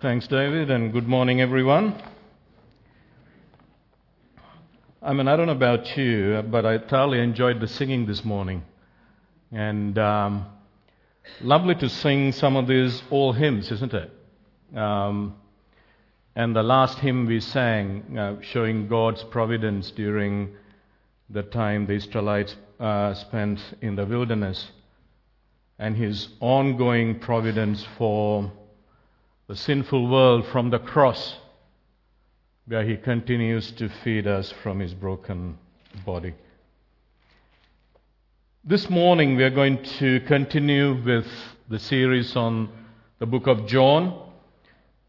Thanks, David, and good morning, everyone. I mean, I don't know about you, but I thoroughly enjoyed the singing this morning. And um, lovely to sing some of these old hymns, isn't it? Um, and the last hymn we sang, uh, showing God's providence during the time the Israelites uh, spent in the wilderness, and his ongoing providence for the sinful world from the cross, where he continues to feed us from his broken body. This morning we are going to continue with the series on the book of John.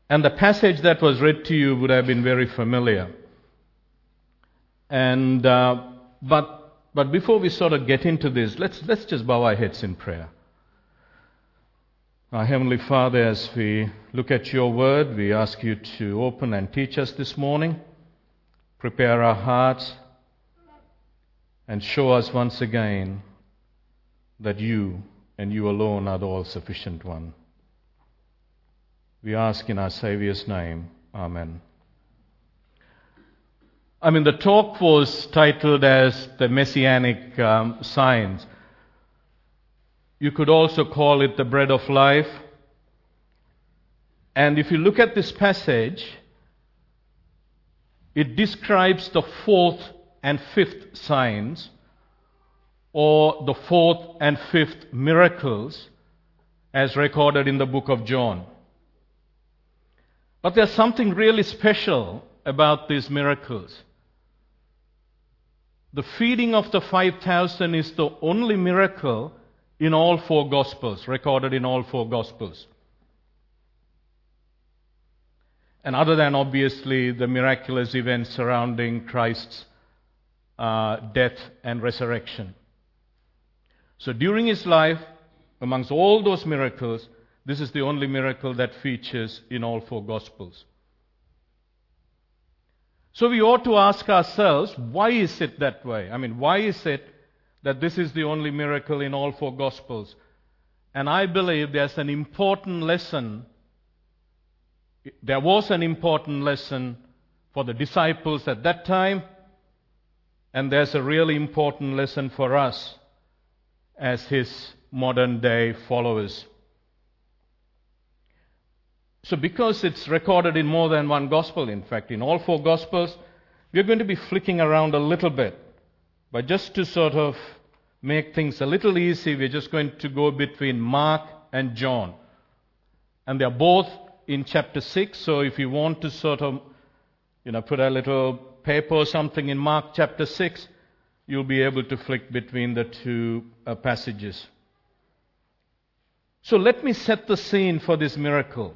And the passage that was read to you would have been very familiar. And, uh, but, but before we sort of get into this, let's, let's just bow our heads in prayer. Our Heavenly Father, as we look at your word, we ask you to open and teach us this morning, prepare our hearts, and show us once again that you and you alone are the all sufficient one. We ask in our Saviour's name. Amen. I mean, the talk was titled as the Messianic um, Signs. You could also call it the bread of life. And if you look at this passage, it describes the fourth and fifth signs, or the fourth and fifth miracles, as recorded in the book of John. But there's something really special about these miracles. The feeding of the 5,000 is the only miracle in all four Gospels, recorded in all four Gospels. And other than obviously the miraculous events surrounding Christ's uh, death and resurrection. So during his life, amongst all those miracles, this is the only miracle that features in all four Gospels. So we ought to ask ourselves, why is it that way? I mean, why is it that this is the only miracle in all four Gospels. And I believe there's an important lesson. There was an important lesson for the disciples at that time, and there's a really important lesson for us as his modern day followers. So, because it's recorded in more than one gospel, in fact, in all four gospels, we're going to be flicking around a little bit. But just to sort of make things a little easy, we're just going to go between Mark and John. And they're both in chapter 6, so if you want to sort of, you know, put a little paper or something in Mark chapter 6, you'll be able to flick between the two uh, passages. So let me set the scene for this miracle.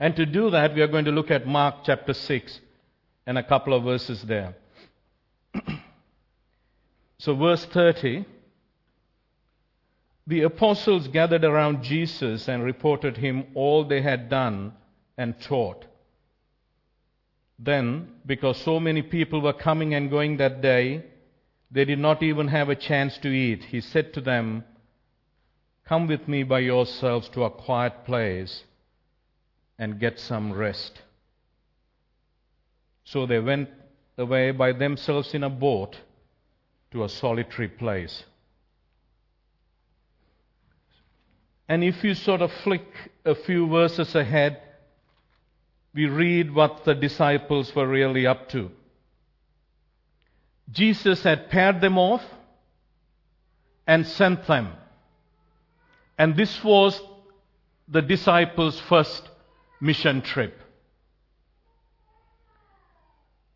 And to do that, we are going to look at Mark chapter 6 and a couple of verses there. So, verse 30 the apostles gathered around Jesus and reported him all they had done and taught. Then, because so many people were coming and going that day, they did not even have a chance to eat. He said to them, Come with me by yourselves to a quiet place and get some rest. So they went away by themselves in a boat to a solitary place. And if you sort of flick a few verses ahead, we read what the disciples were really up to. Jesus had paired them off and sent them. And this was the disciples' first mission trip.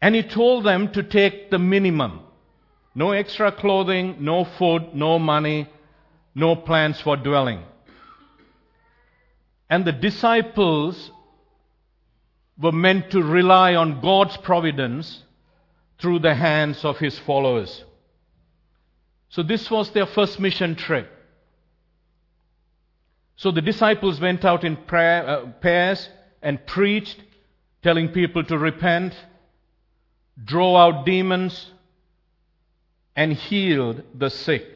And he told them to take the minimum. No extra clothing, no food, no money, no plans for dwelling. And the disciples were meant to rely on God's providence through the hands of his followers. So this was their first mission trip. So the disciples went out in prayer, uh, pairs and preached, telling people to repent, drove out demons, and healed the sick.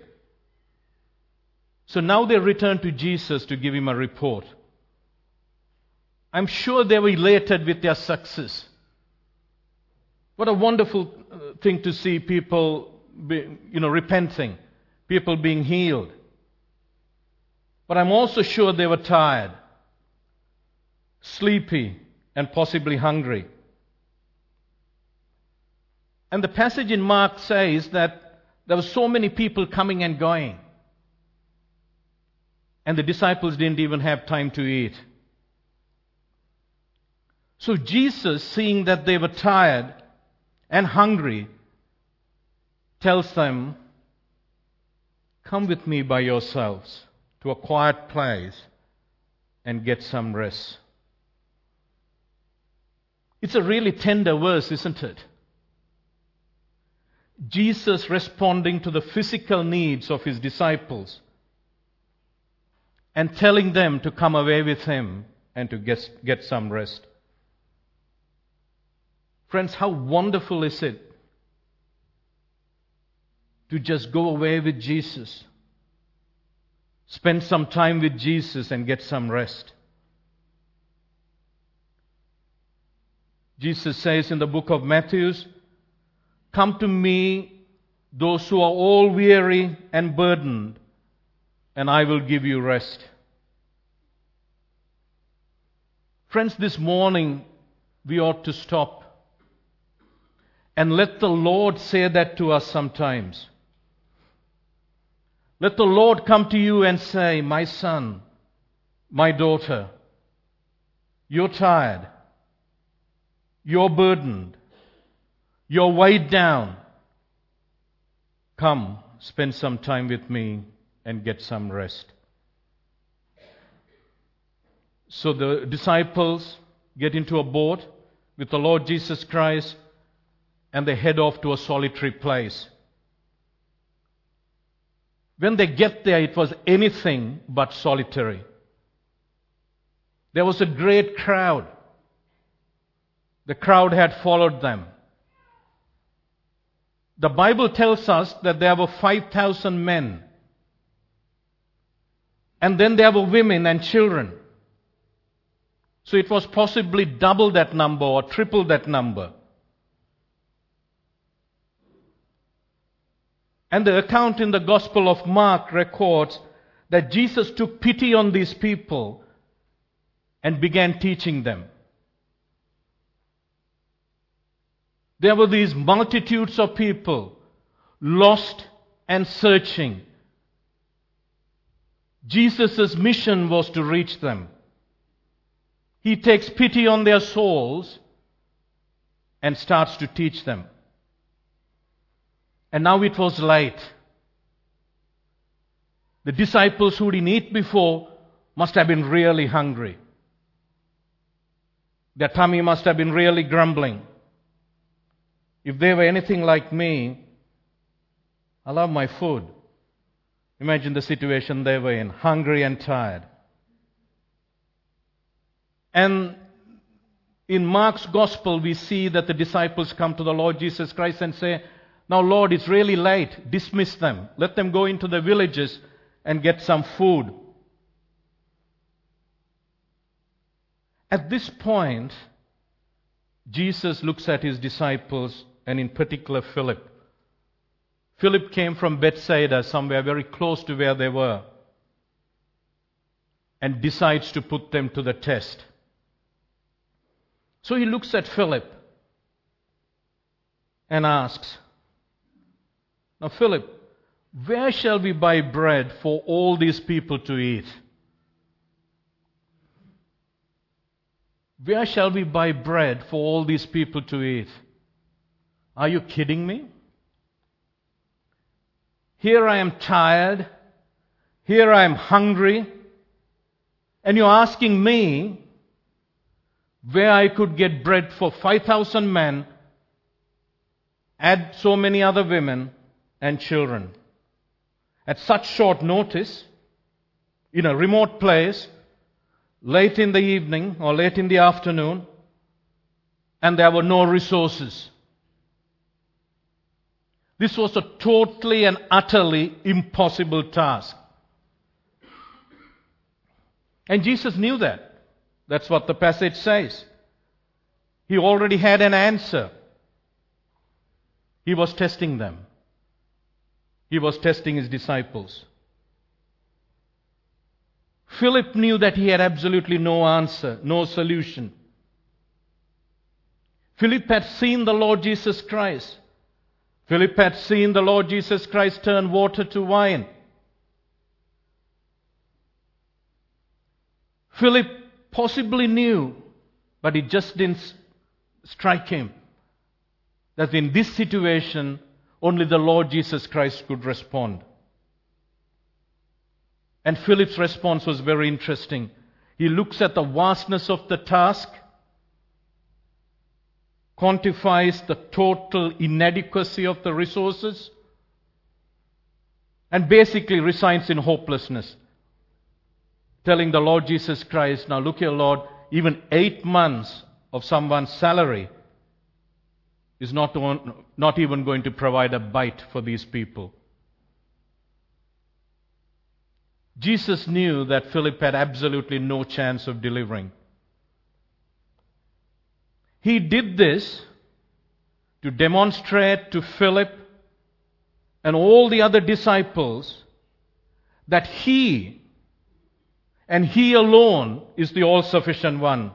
So now they return to Jesus to give him a report. I'm sure they were elated with their success. What a wonderful uh, thing to see people, be, you know, repenting, people being healed. But I'm also sure they were tired, sleepy, and possibly hungry. And the passage in Mark says that there were so many people coming and going. And the disciples didn't even have time to eat. So Jesus, seeing that they were tired and hungry, tells them, Come with me by yourselves to a quiet place and get some rest. It's a really tender verse, isn't it? Jesus responding to the physical needs of his disciples and telling them to come away with him and to get, get some rest. Friends, how wonderful is it to just go away with Jesus, spend some time with Jesus, and get some rest? Jesus says in the book of Matthew, Come to me, those who are all weary and burdened, and I will give you rest. Friends, this morning we ought to stop and let the Lord say that to us sometimes. Let the Lord come to you and say, My son, my daughter, you're tired. You're burdened. You're weighed down. Come, spend some time with me and get some rest. So the disciples get into a boat with the Lord Jesus Christ and they head off to a solitary place. When they get there, it was anything but solitary. There was a great crowd. The crowd had followed them. The Bible tells us that there were 5,000 men. And then there were women and children. So it was possibly double that number or triple that number. And the account in the Gospel of Mark records that Jesus took pity on these people and began teaching them. There were these multitudes of people lost and searching. Jesus' mission was to reach them. He takes pity on their souls and starts to teach them. And now it was late. The disciples who didn't eat before must have been really hungry. Their tummy must have been really grumbling. If they were anything like me, I love my food. Imagine the situation they were in, hungry and tired. And in Mark's gospel, we see that the disciples come to the Lord Jesus Christ and say, now, Lord, it's really late. Dismiss them. Let them go into the villages and get some food. At this point, Jesus looks at his disciples, and in particular Philip. Philip came from Bethsaida, somewhere very close to where they were, and decides to put them to the test. So he looks at Philip and asks, now, Philip, where shall we buy bread for all these people to eat? Where shall we buy bread for all these people to eat? Are you kidding me? Here I am tired. Here I am hungry. And you're asking me where I could get bread for 5,000 men, add so many other women, and children. At such short notice, in a remote place, late in the evening or late in the afternoon, and there were no resources. This was a totally and utterly impossible task. And Jesus knew that. That's what the passage says. He already had an answer. He was testing them. He was testing his disciples. Philip knew that he had absolutely no answer, no solution. Philip had seen the Lord Jesus Christ. Philip had seen the Lord Jesus Christ turn water to wine. Philip possibly knew, but it just didn't strike him that in this situation, only the Lord Jesus Christ could respond. And Philip's response was very interesting. He looks at the vastness of the task, quantifies the total inadequacy of the resources, and basically resigns in hopelessness, telling the Lord Jesus Christ, Now look here, Lord, even eight months of someone's salary is not, on, not even going to provide a bite for these people. Jesus knew that Philip had absolutely no chance of delivering. He did this to demonstrate to Philip and all the other disciples that he and he alone is the all sufficient one,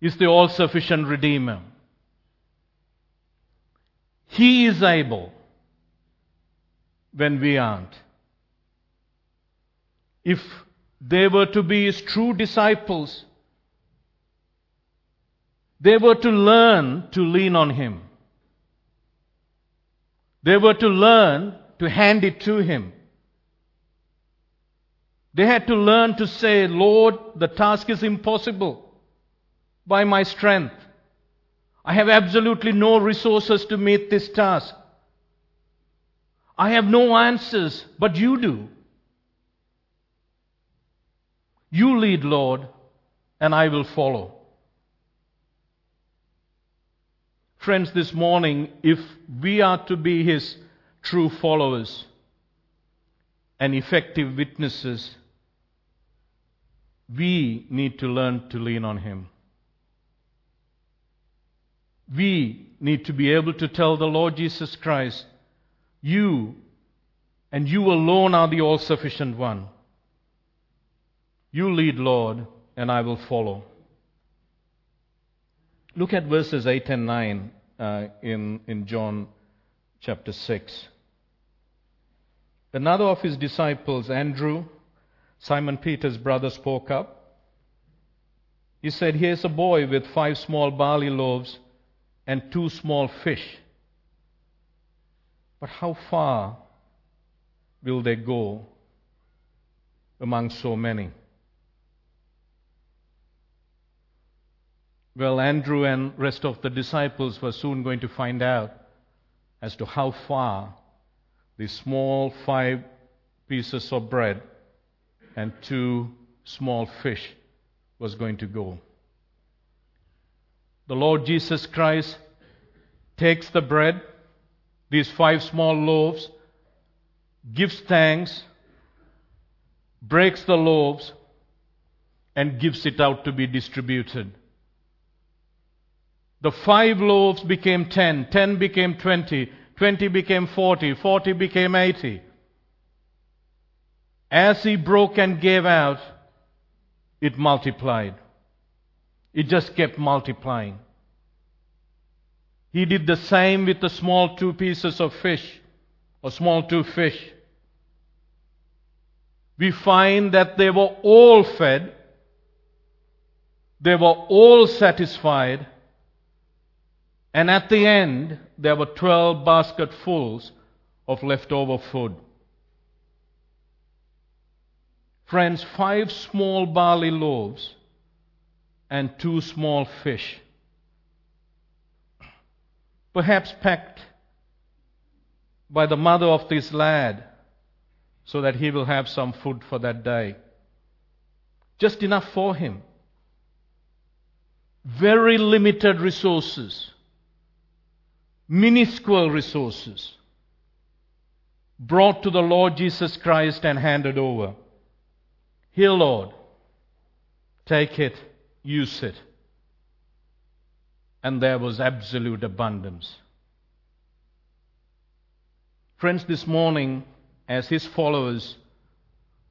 is the all sufficient Redeemer. He is able when we aren't. If they were to be his true disciples, they were to learn to lean on him. They were to learn to hand it to him. They had to learn to say, Lord, the task is impossible by my strength. I have absolutely no resources to meet this task. I have no answers, but you do. You lead, Lord, and I will follow. Friends, this morning, if we are to be His true followers and effective witnesses, we need to learn to lean on Him. We need to be able to tell the Lord Jesus Christ, You and you alone are the all sufficient one. You lead, Lord, and I will follow. Look at verses 8 and 9 uh, in, in John chapter 6. Another of his disciples, Andrew, Simon Peter's brother, spoke up. He said, Here's a boy with five small barley loaves and two small fish. But how far will they go among so many? Well, Andrew and rest of the disciples were soon going to find out as to how far the small five pieces of bread and two small fish was going to go. The Lord Jesus Christ takes the bread, these five small loaves, gives thanks, breaks the loaves, and gives it out to be distributed. The five loaves became ten, ten became twenty, twenty became forty, forty became eighty. As he broke and gave out, it multiplied. It just kept multiplying. He did the same with the small two pieces of fish, or small two fish. We find that they were all fed, they were all satisfied, and at the end, there were 12 basketfuls of leftover food. Friends, five small barley loaves and two small fish. Perhaps packed by the mother of this lad so that he will have some food for that day. Just enough for him. Very limited resources, minuscule resources, brought to the Lord Jesus Christ and handed over. Here, Lord, Take it, use it. And there was absolute abundance. Friends, this morning, as His followers,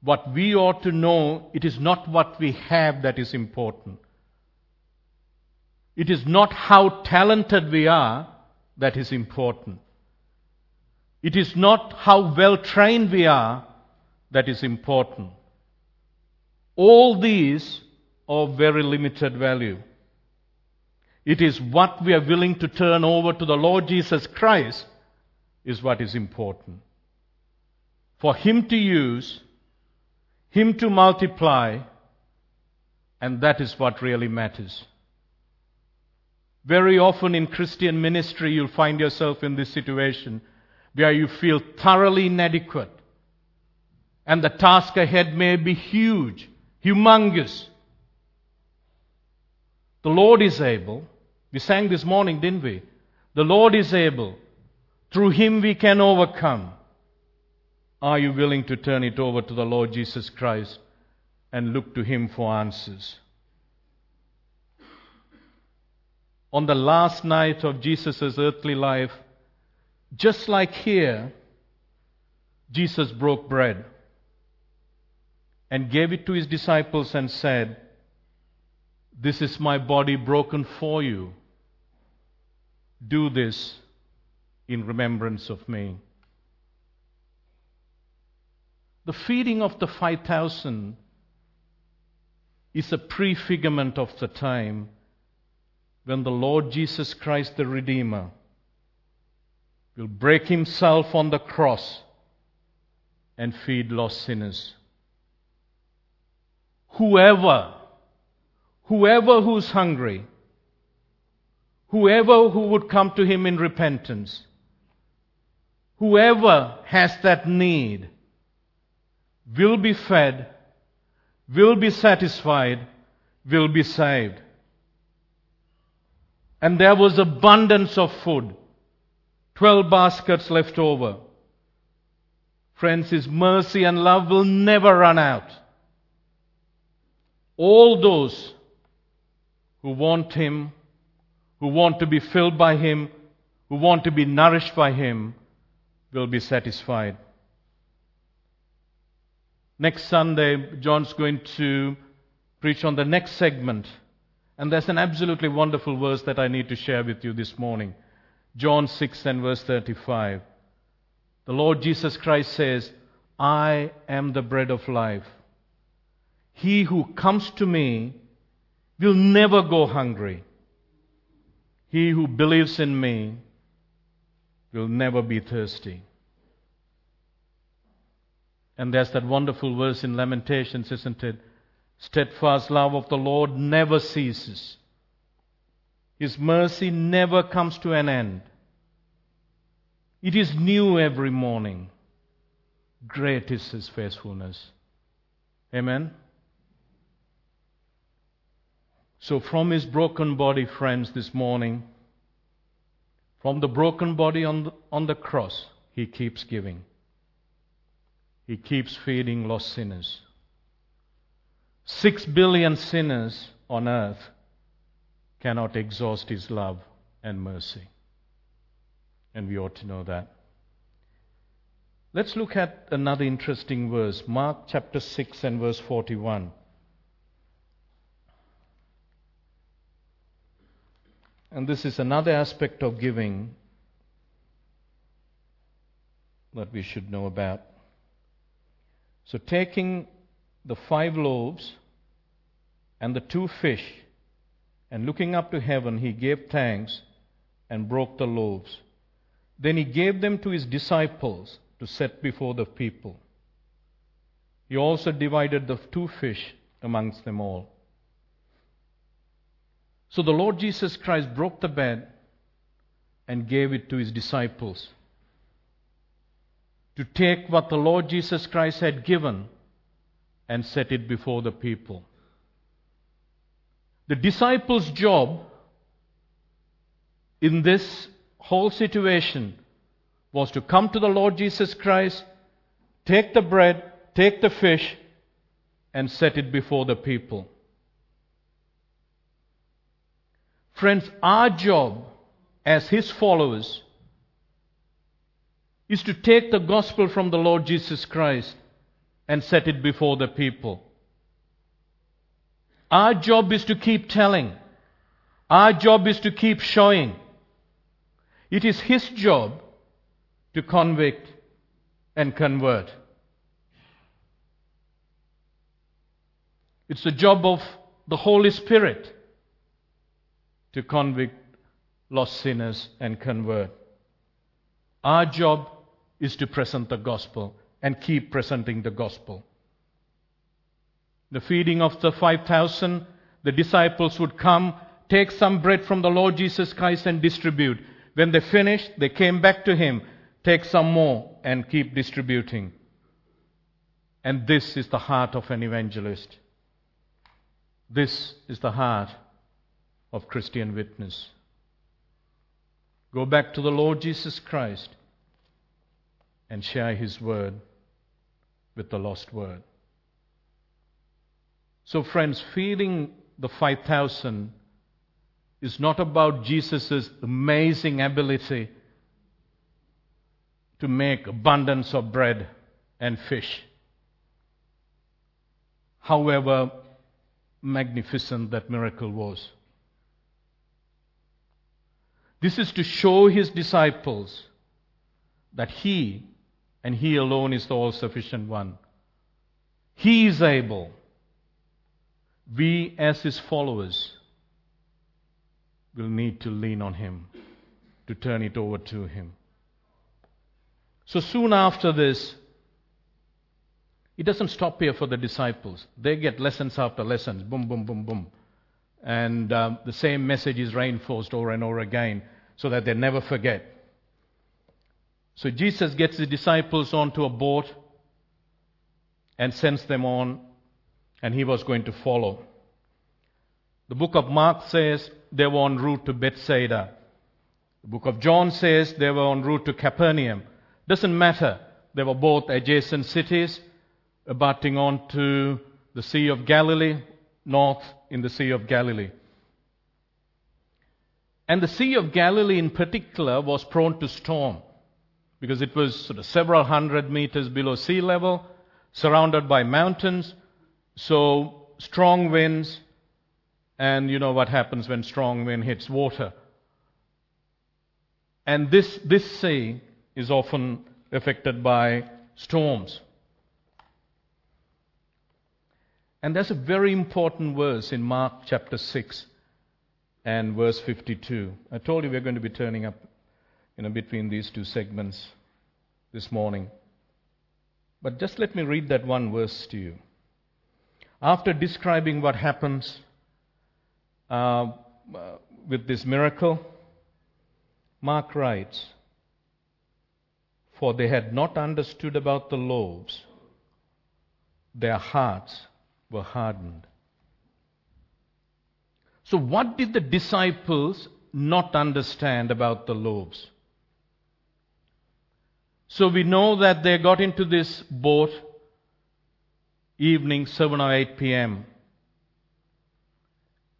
what we ought to know, it is not what we have that is important. It is not how talented we are that is important. It is not how well trained we are that is important. All these are very limited value. It is what we are willing to turn over to the Lord Jesus Christ is what is important. For Him to use, Him to multiply, and that is what really matters. Very often in Christian ministry, you'll find yourself in this situation where you feel thoroughly inadequate. And the task ahead may be huge, humongous. The Lord is able. We sang this morning, didn't we? The Lord is able. Through Him we can overcome. Are you willing to turn it over to the Lord Jesus Christ and look to Him for answers? On the last night of Jesus' earthly life, just like here, Jesus broke bread and gave it to his disciples and said, This is my body broken for you. Do this in remembrance of me. The feeding of the 5,000 is a prefigurement of the time when the Lord Jesus Christ, the Redeemer, will break himself on the cross and feed lost sinners. Whoever, whoever who's hungry, whoever who would come to him in repentance, whoever has that need will be fed, will be satisfied, will be saved. And there was abundance of food. 12 baskets left over. Friends, His mercy and love will never run out. All those who want Him, who want to be filled by Him, who want to be nourished by Him, will be satisfied. Next Sunday, John's going to preach on the next segment. And there's an absolutely wonderful verse that I need to share with you this morning. John 6 and verse 35. The Lord Jesus Christ says, I am the bread of life. He who comes to me will never go hungry. He who believes in me will never be thirsty. And there's that wonderful verse in Lamentations, isn't it? Steadfast love of the Lord never ceases. His mercy never comes to an end. It is new every morning. Great is His faithfulness. Amen. So, from His broken body, friends, this morning, from the broken body on the, on the cross, He keeps giving. He keeps feeding lost sinners. Six billion sinners on earth cannot exhaust His love and mercy. And we ought to know that. Let's look at another interesting verse, Mark chapter 6 and verse 41. And this is another aspect of giving that we should know about. So, taking the five loaves and the two fish, and looking up to heaven, he gave thanks and broke the loaves. Then he gave them to his disciples to set before the people. He also divided the two fish amongst them all. So the Lord Jesus Christ broke the bread and gave it to his disciples to take what the Lord Jesus Christ had given and set it before the people. The disciples' job in this whole situation was to come to the Lord Jesus Christ, take the bread, take the fish, and set it before the people. Friends, our job as His followers is to take the gospel from the Lord Jesus Christ and set it before the people. Our job is to keep telling. Our job is to keep showing. It is His job to convict and convert. It's the job of the Holy Spirit to convict lost sinners and convert. Our job is to present the gospel and keep presenting the gospel. The feeding of the 5,000, the disciples would come, take some bread from the Lord Jesus Christ and distribute. When they finished, they came back to him, take some more and keep distributing. And this is the heart of an evangelist. This is the heart of Christian witness. Go back to the Lord Jesus Christ and share his word with the lost word. So, friends, feeding the 5,000 is not about Jesus' amazing ability to make abundance of bread and fish. However magnificent that miracle was. This is to show his disciples that he and he alone is the all sufficient one. He is able. We, as his followers, will need to lean on him, to turn it over to him. So soon after this, it doesn't stop here for the disciples. They get lessons after lessons, boom, boom, boom, boom. And um, the same message is reinforced over and over again so that they never forget. So Jesus gets the disciples onto a boat and sends them on, and he was going to follow. The book of Mark says they were en route to Bethsaida. The book of John says they were en route to Capernaum. Doesn't matter. They were both adjacent cities, abutting on to the Sea of Galilee, north in the Sea of Galilee. And the Sea of Galilee in particular was prone to storm because it was sort of several hundred meters below sea level, surrounded by mountains, so strong winds, and you know what happens when strong wind hits water. And this, this sea is often affected by storms. And there's a very important verse in Mark chapter 6 and verse 52. I told you we're going to be turning up you know, between these two segments this morning. But just let me read that one verse to you. After describing what happens uh, with this miracle, Mark writes, For they had not understood about the loaves, their hearts were hardened. So, what did the disciples not understand about the loaves? So, we know that they got into this boat evening 7 or 8 p.m.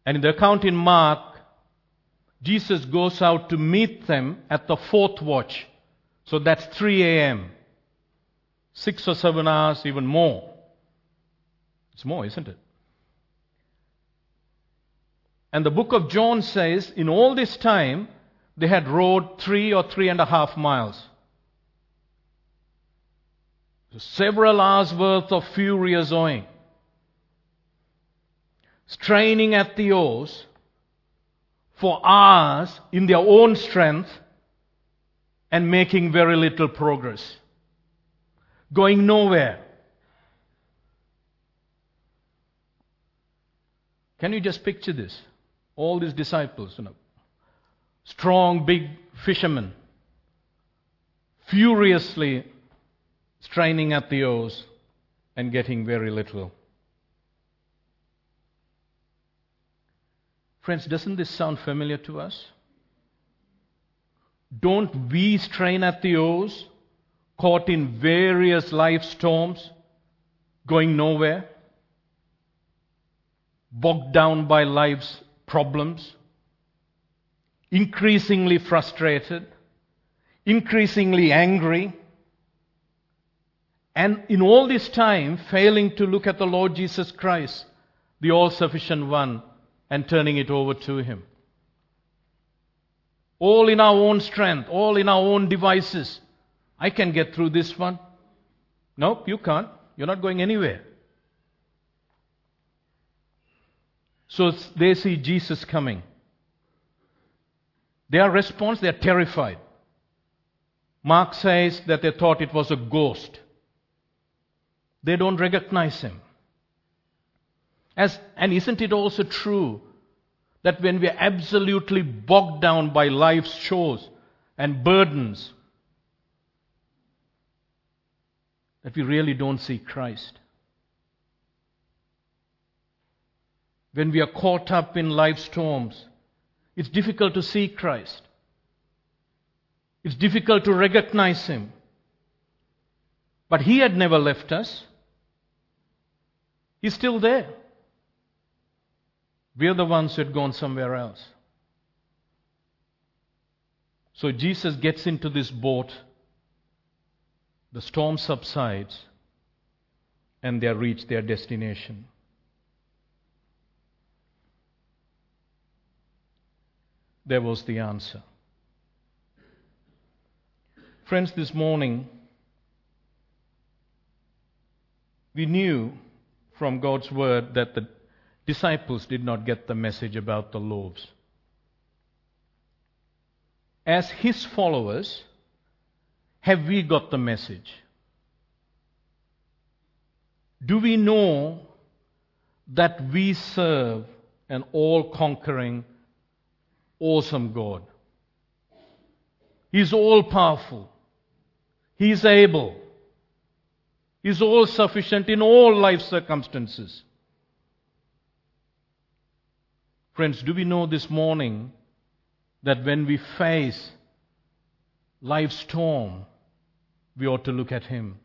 And in the account in Mark, Jesus goes out to meet them at the fourth watch. So that's 3 a.m. Six or seven hours, even more. It's more, isn't it? And the book of John says, in all this time, they had rowed three or three and a half miles. Several hours worth of furious owing. Straining at the oars for hours in their own strength and making very little progress. Going nowhere. Can you just picture this? All these disciples, you know, strong, big fishermen, furiously straining at the oars and getting very little. Friends, doesn't this sound familiar to us? Don't we strain at the oars, caught in various life storms, going nowhere? bogged down by life's problems. increasingly frustrated, increasingly angry, and in all this time failing to look at the Lord Jesus Christ, the all sufficient one, and turning it over to Him. All in our own strength, all in our own devices. I can get through this one. Nope, you can't. You're not going anywhere. So they see Jesus coming. Their response, they're terrified. Mark says that they thought it was a ghost. They don't recognize him. As, and isn't it also true that when we're absolutely bogged down by life's chores and burdens, that we really don't see Christ? When we are caught up in life's storms, it's difficult to see Christ. It's difficult to recognize Him. But He had never left us. He's still there. We're the ones who had gone somewhere else. So Jesus gets into this boat, the storm subsides, and they reach their destination. There was the answer. Friends, this morning, we knew from God's word that the disciples did not get the message about the loaves. As his followers, have we got the message? Do we know that we serve an all conquering, awesome God? He's all powerful. He's able. He's all sufficient in all life circumstances. Friends, do we know this morning that when we face life's storm, we ought to look at Him?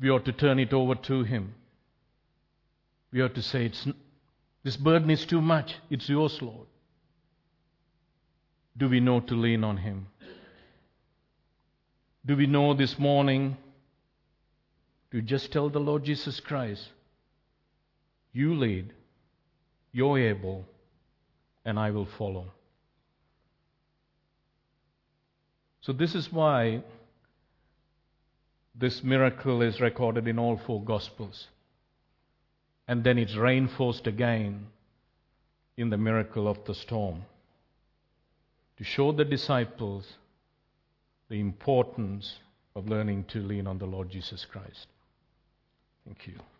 We ought to turn it over to Him. We ought to say, it's, This burden is too much. It's yours, Lord. Do we know to lean on Him? Do we know this morning to just tell the Lord Jesus Christ, You lead, you're able, and I will follow. So, this is why this miracle is recorded in all four Gospels. And then it's reinforced again in the miracle of the storm to show the disciples the importance of learning to lean on the Lord Jesus Christ. Thank you.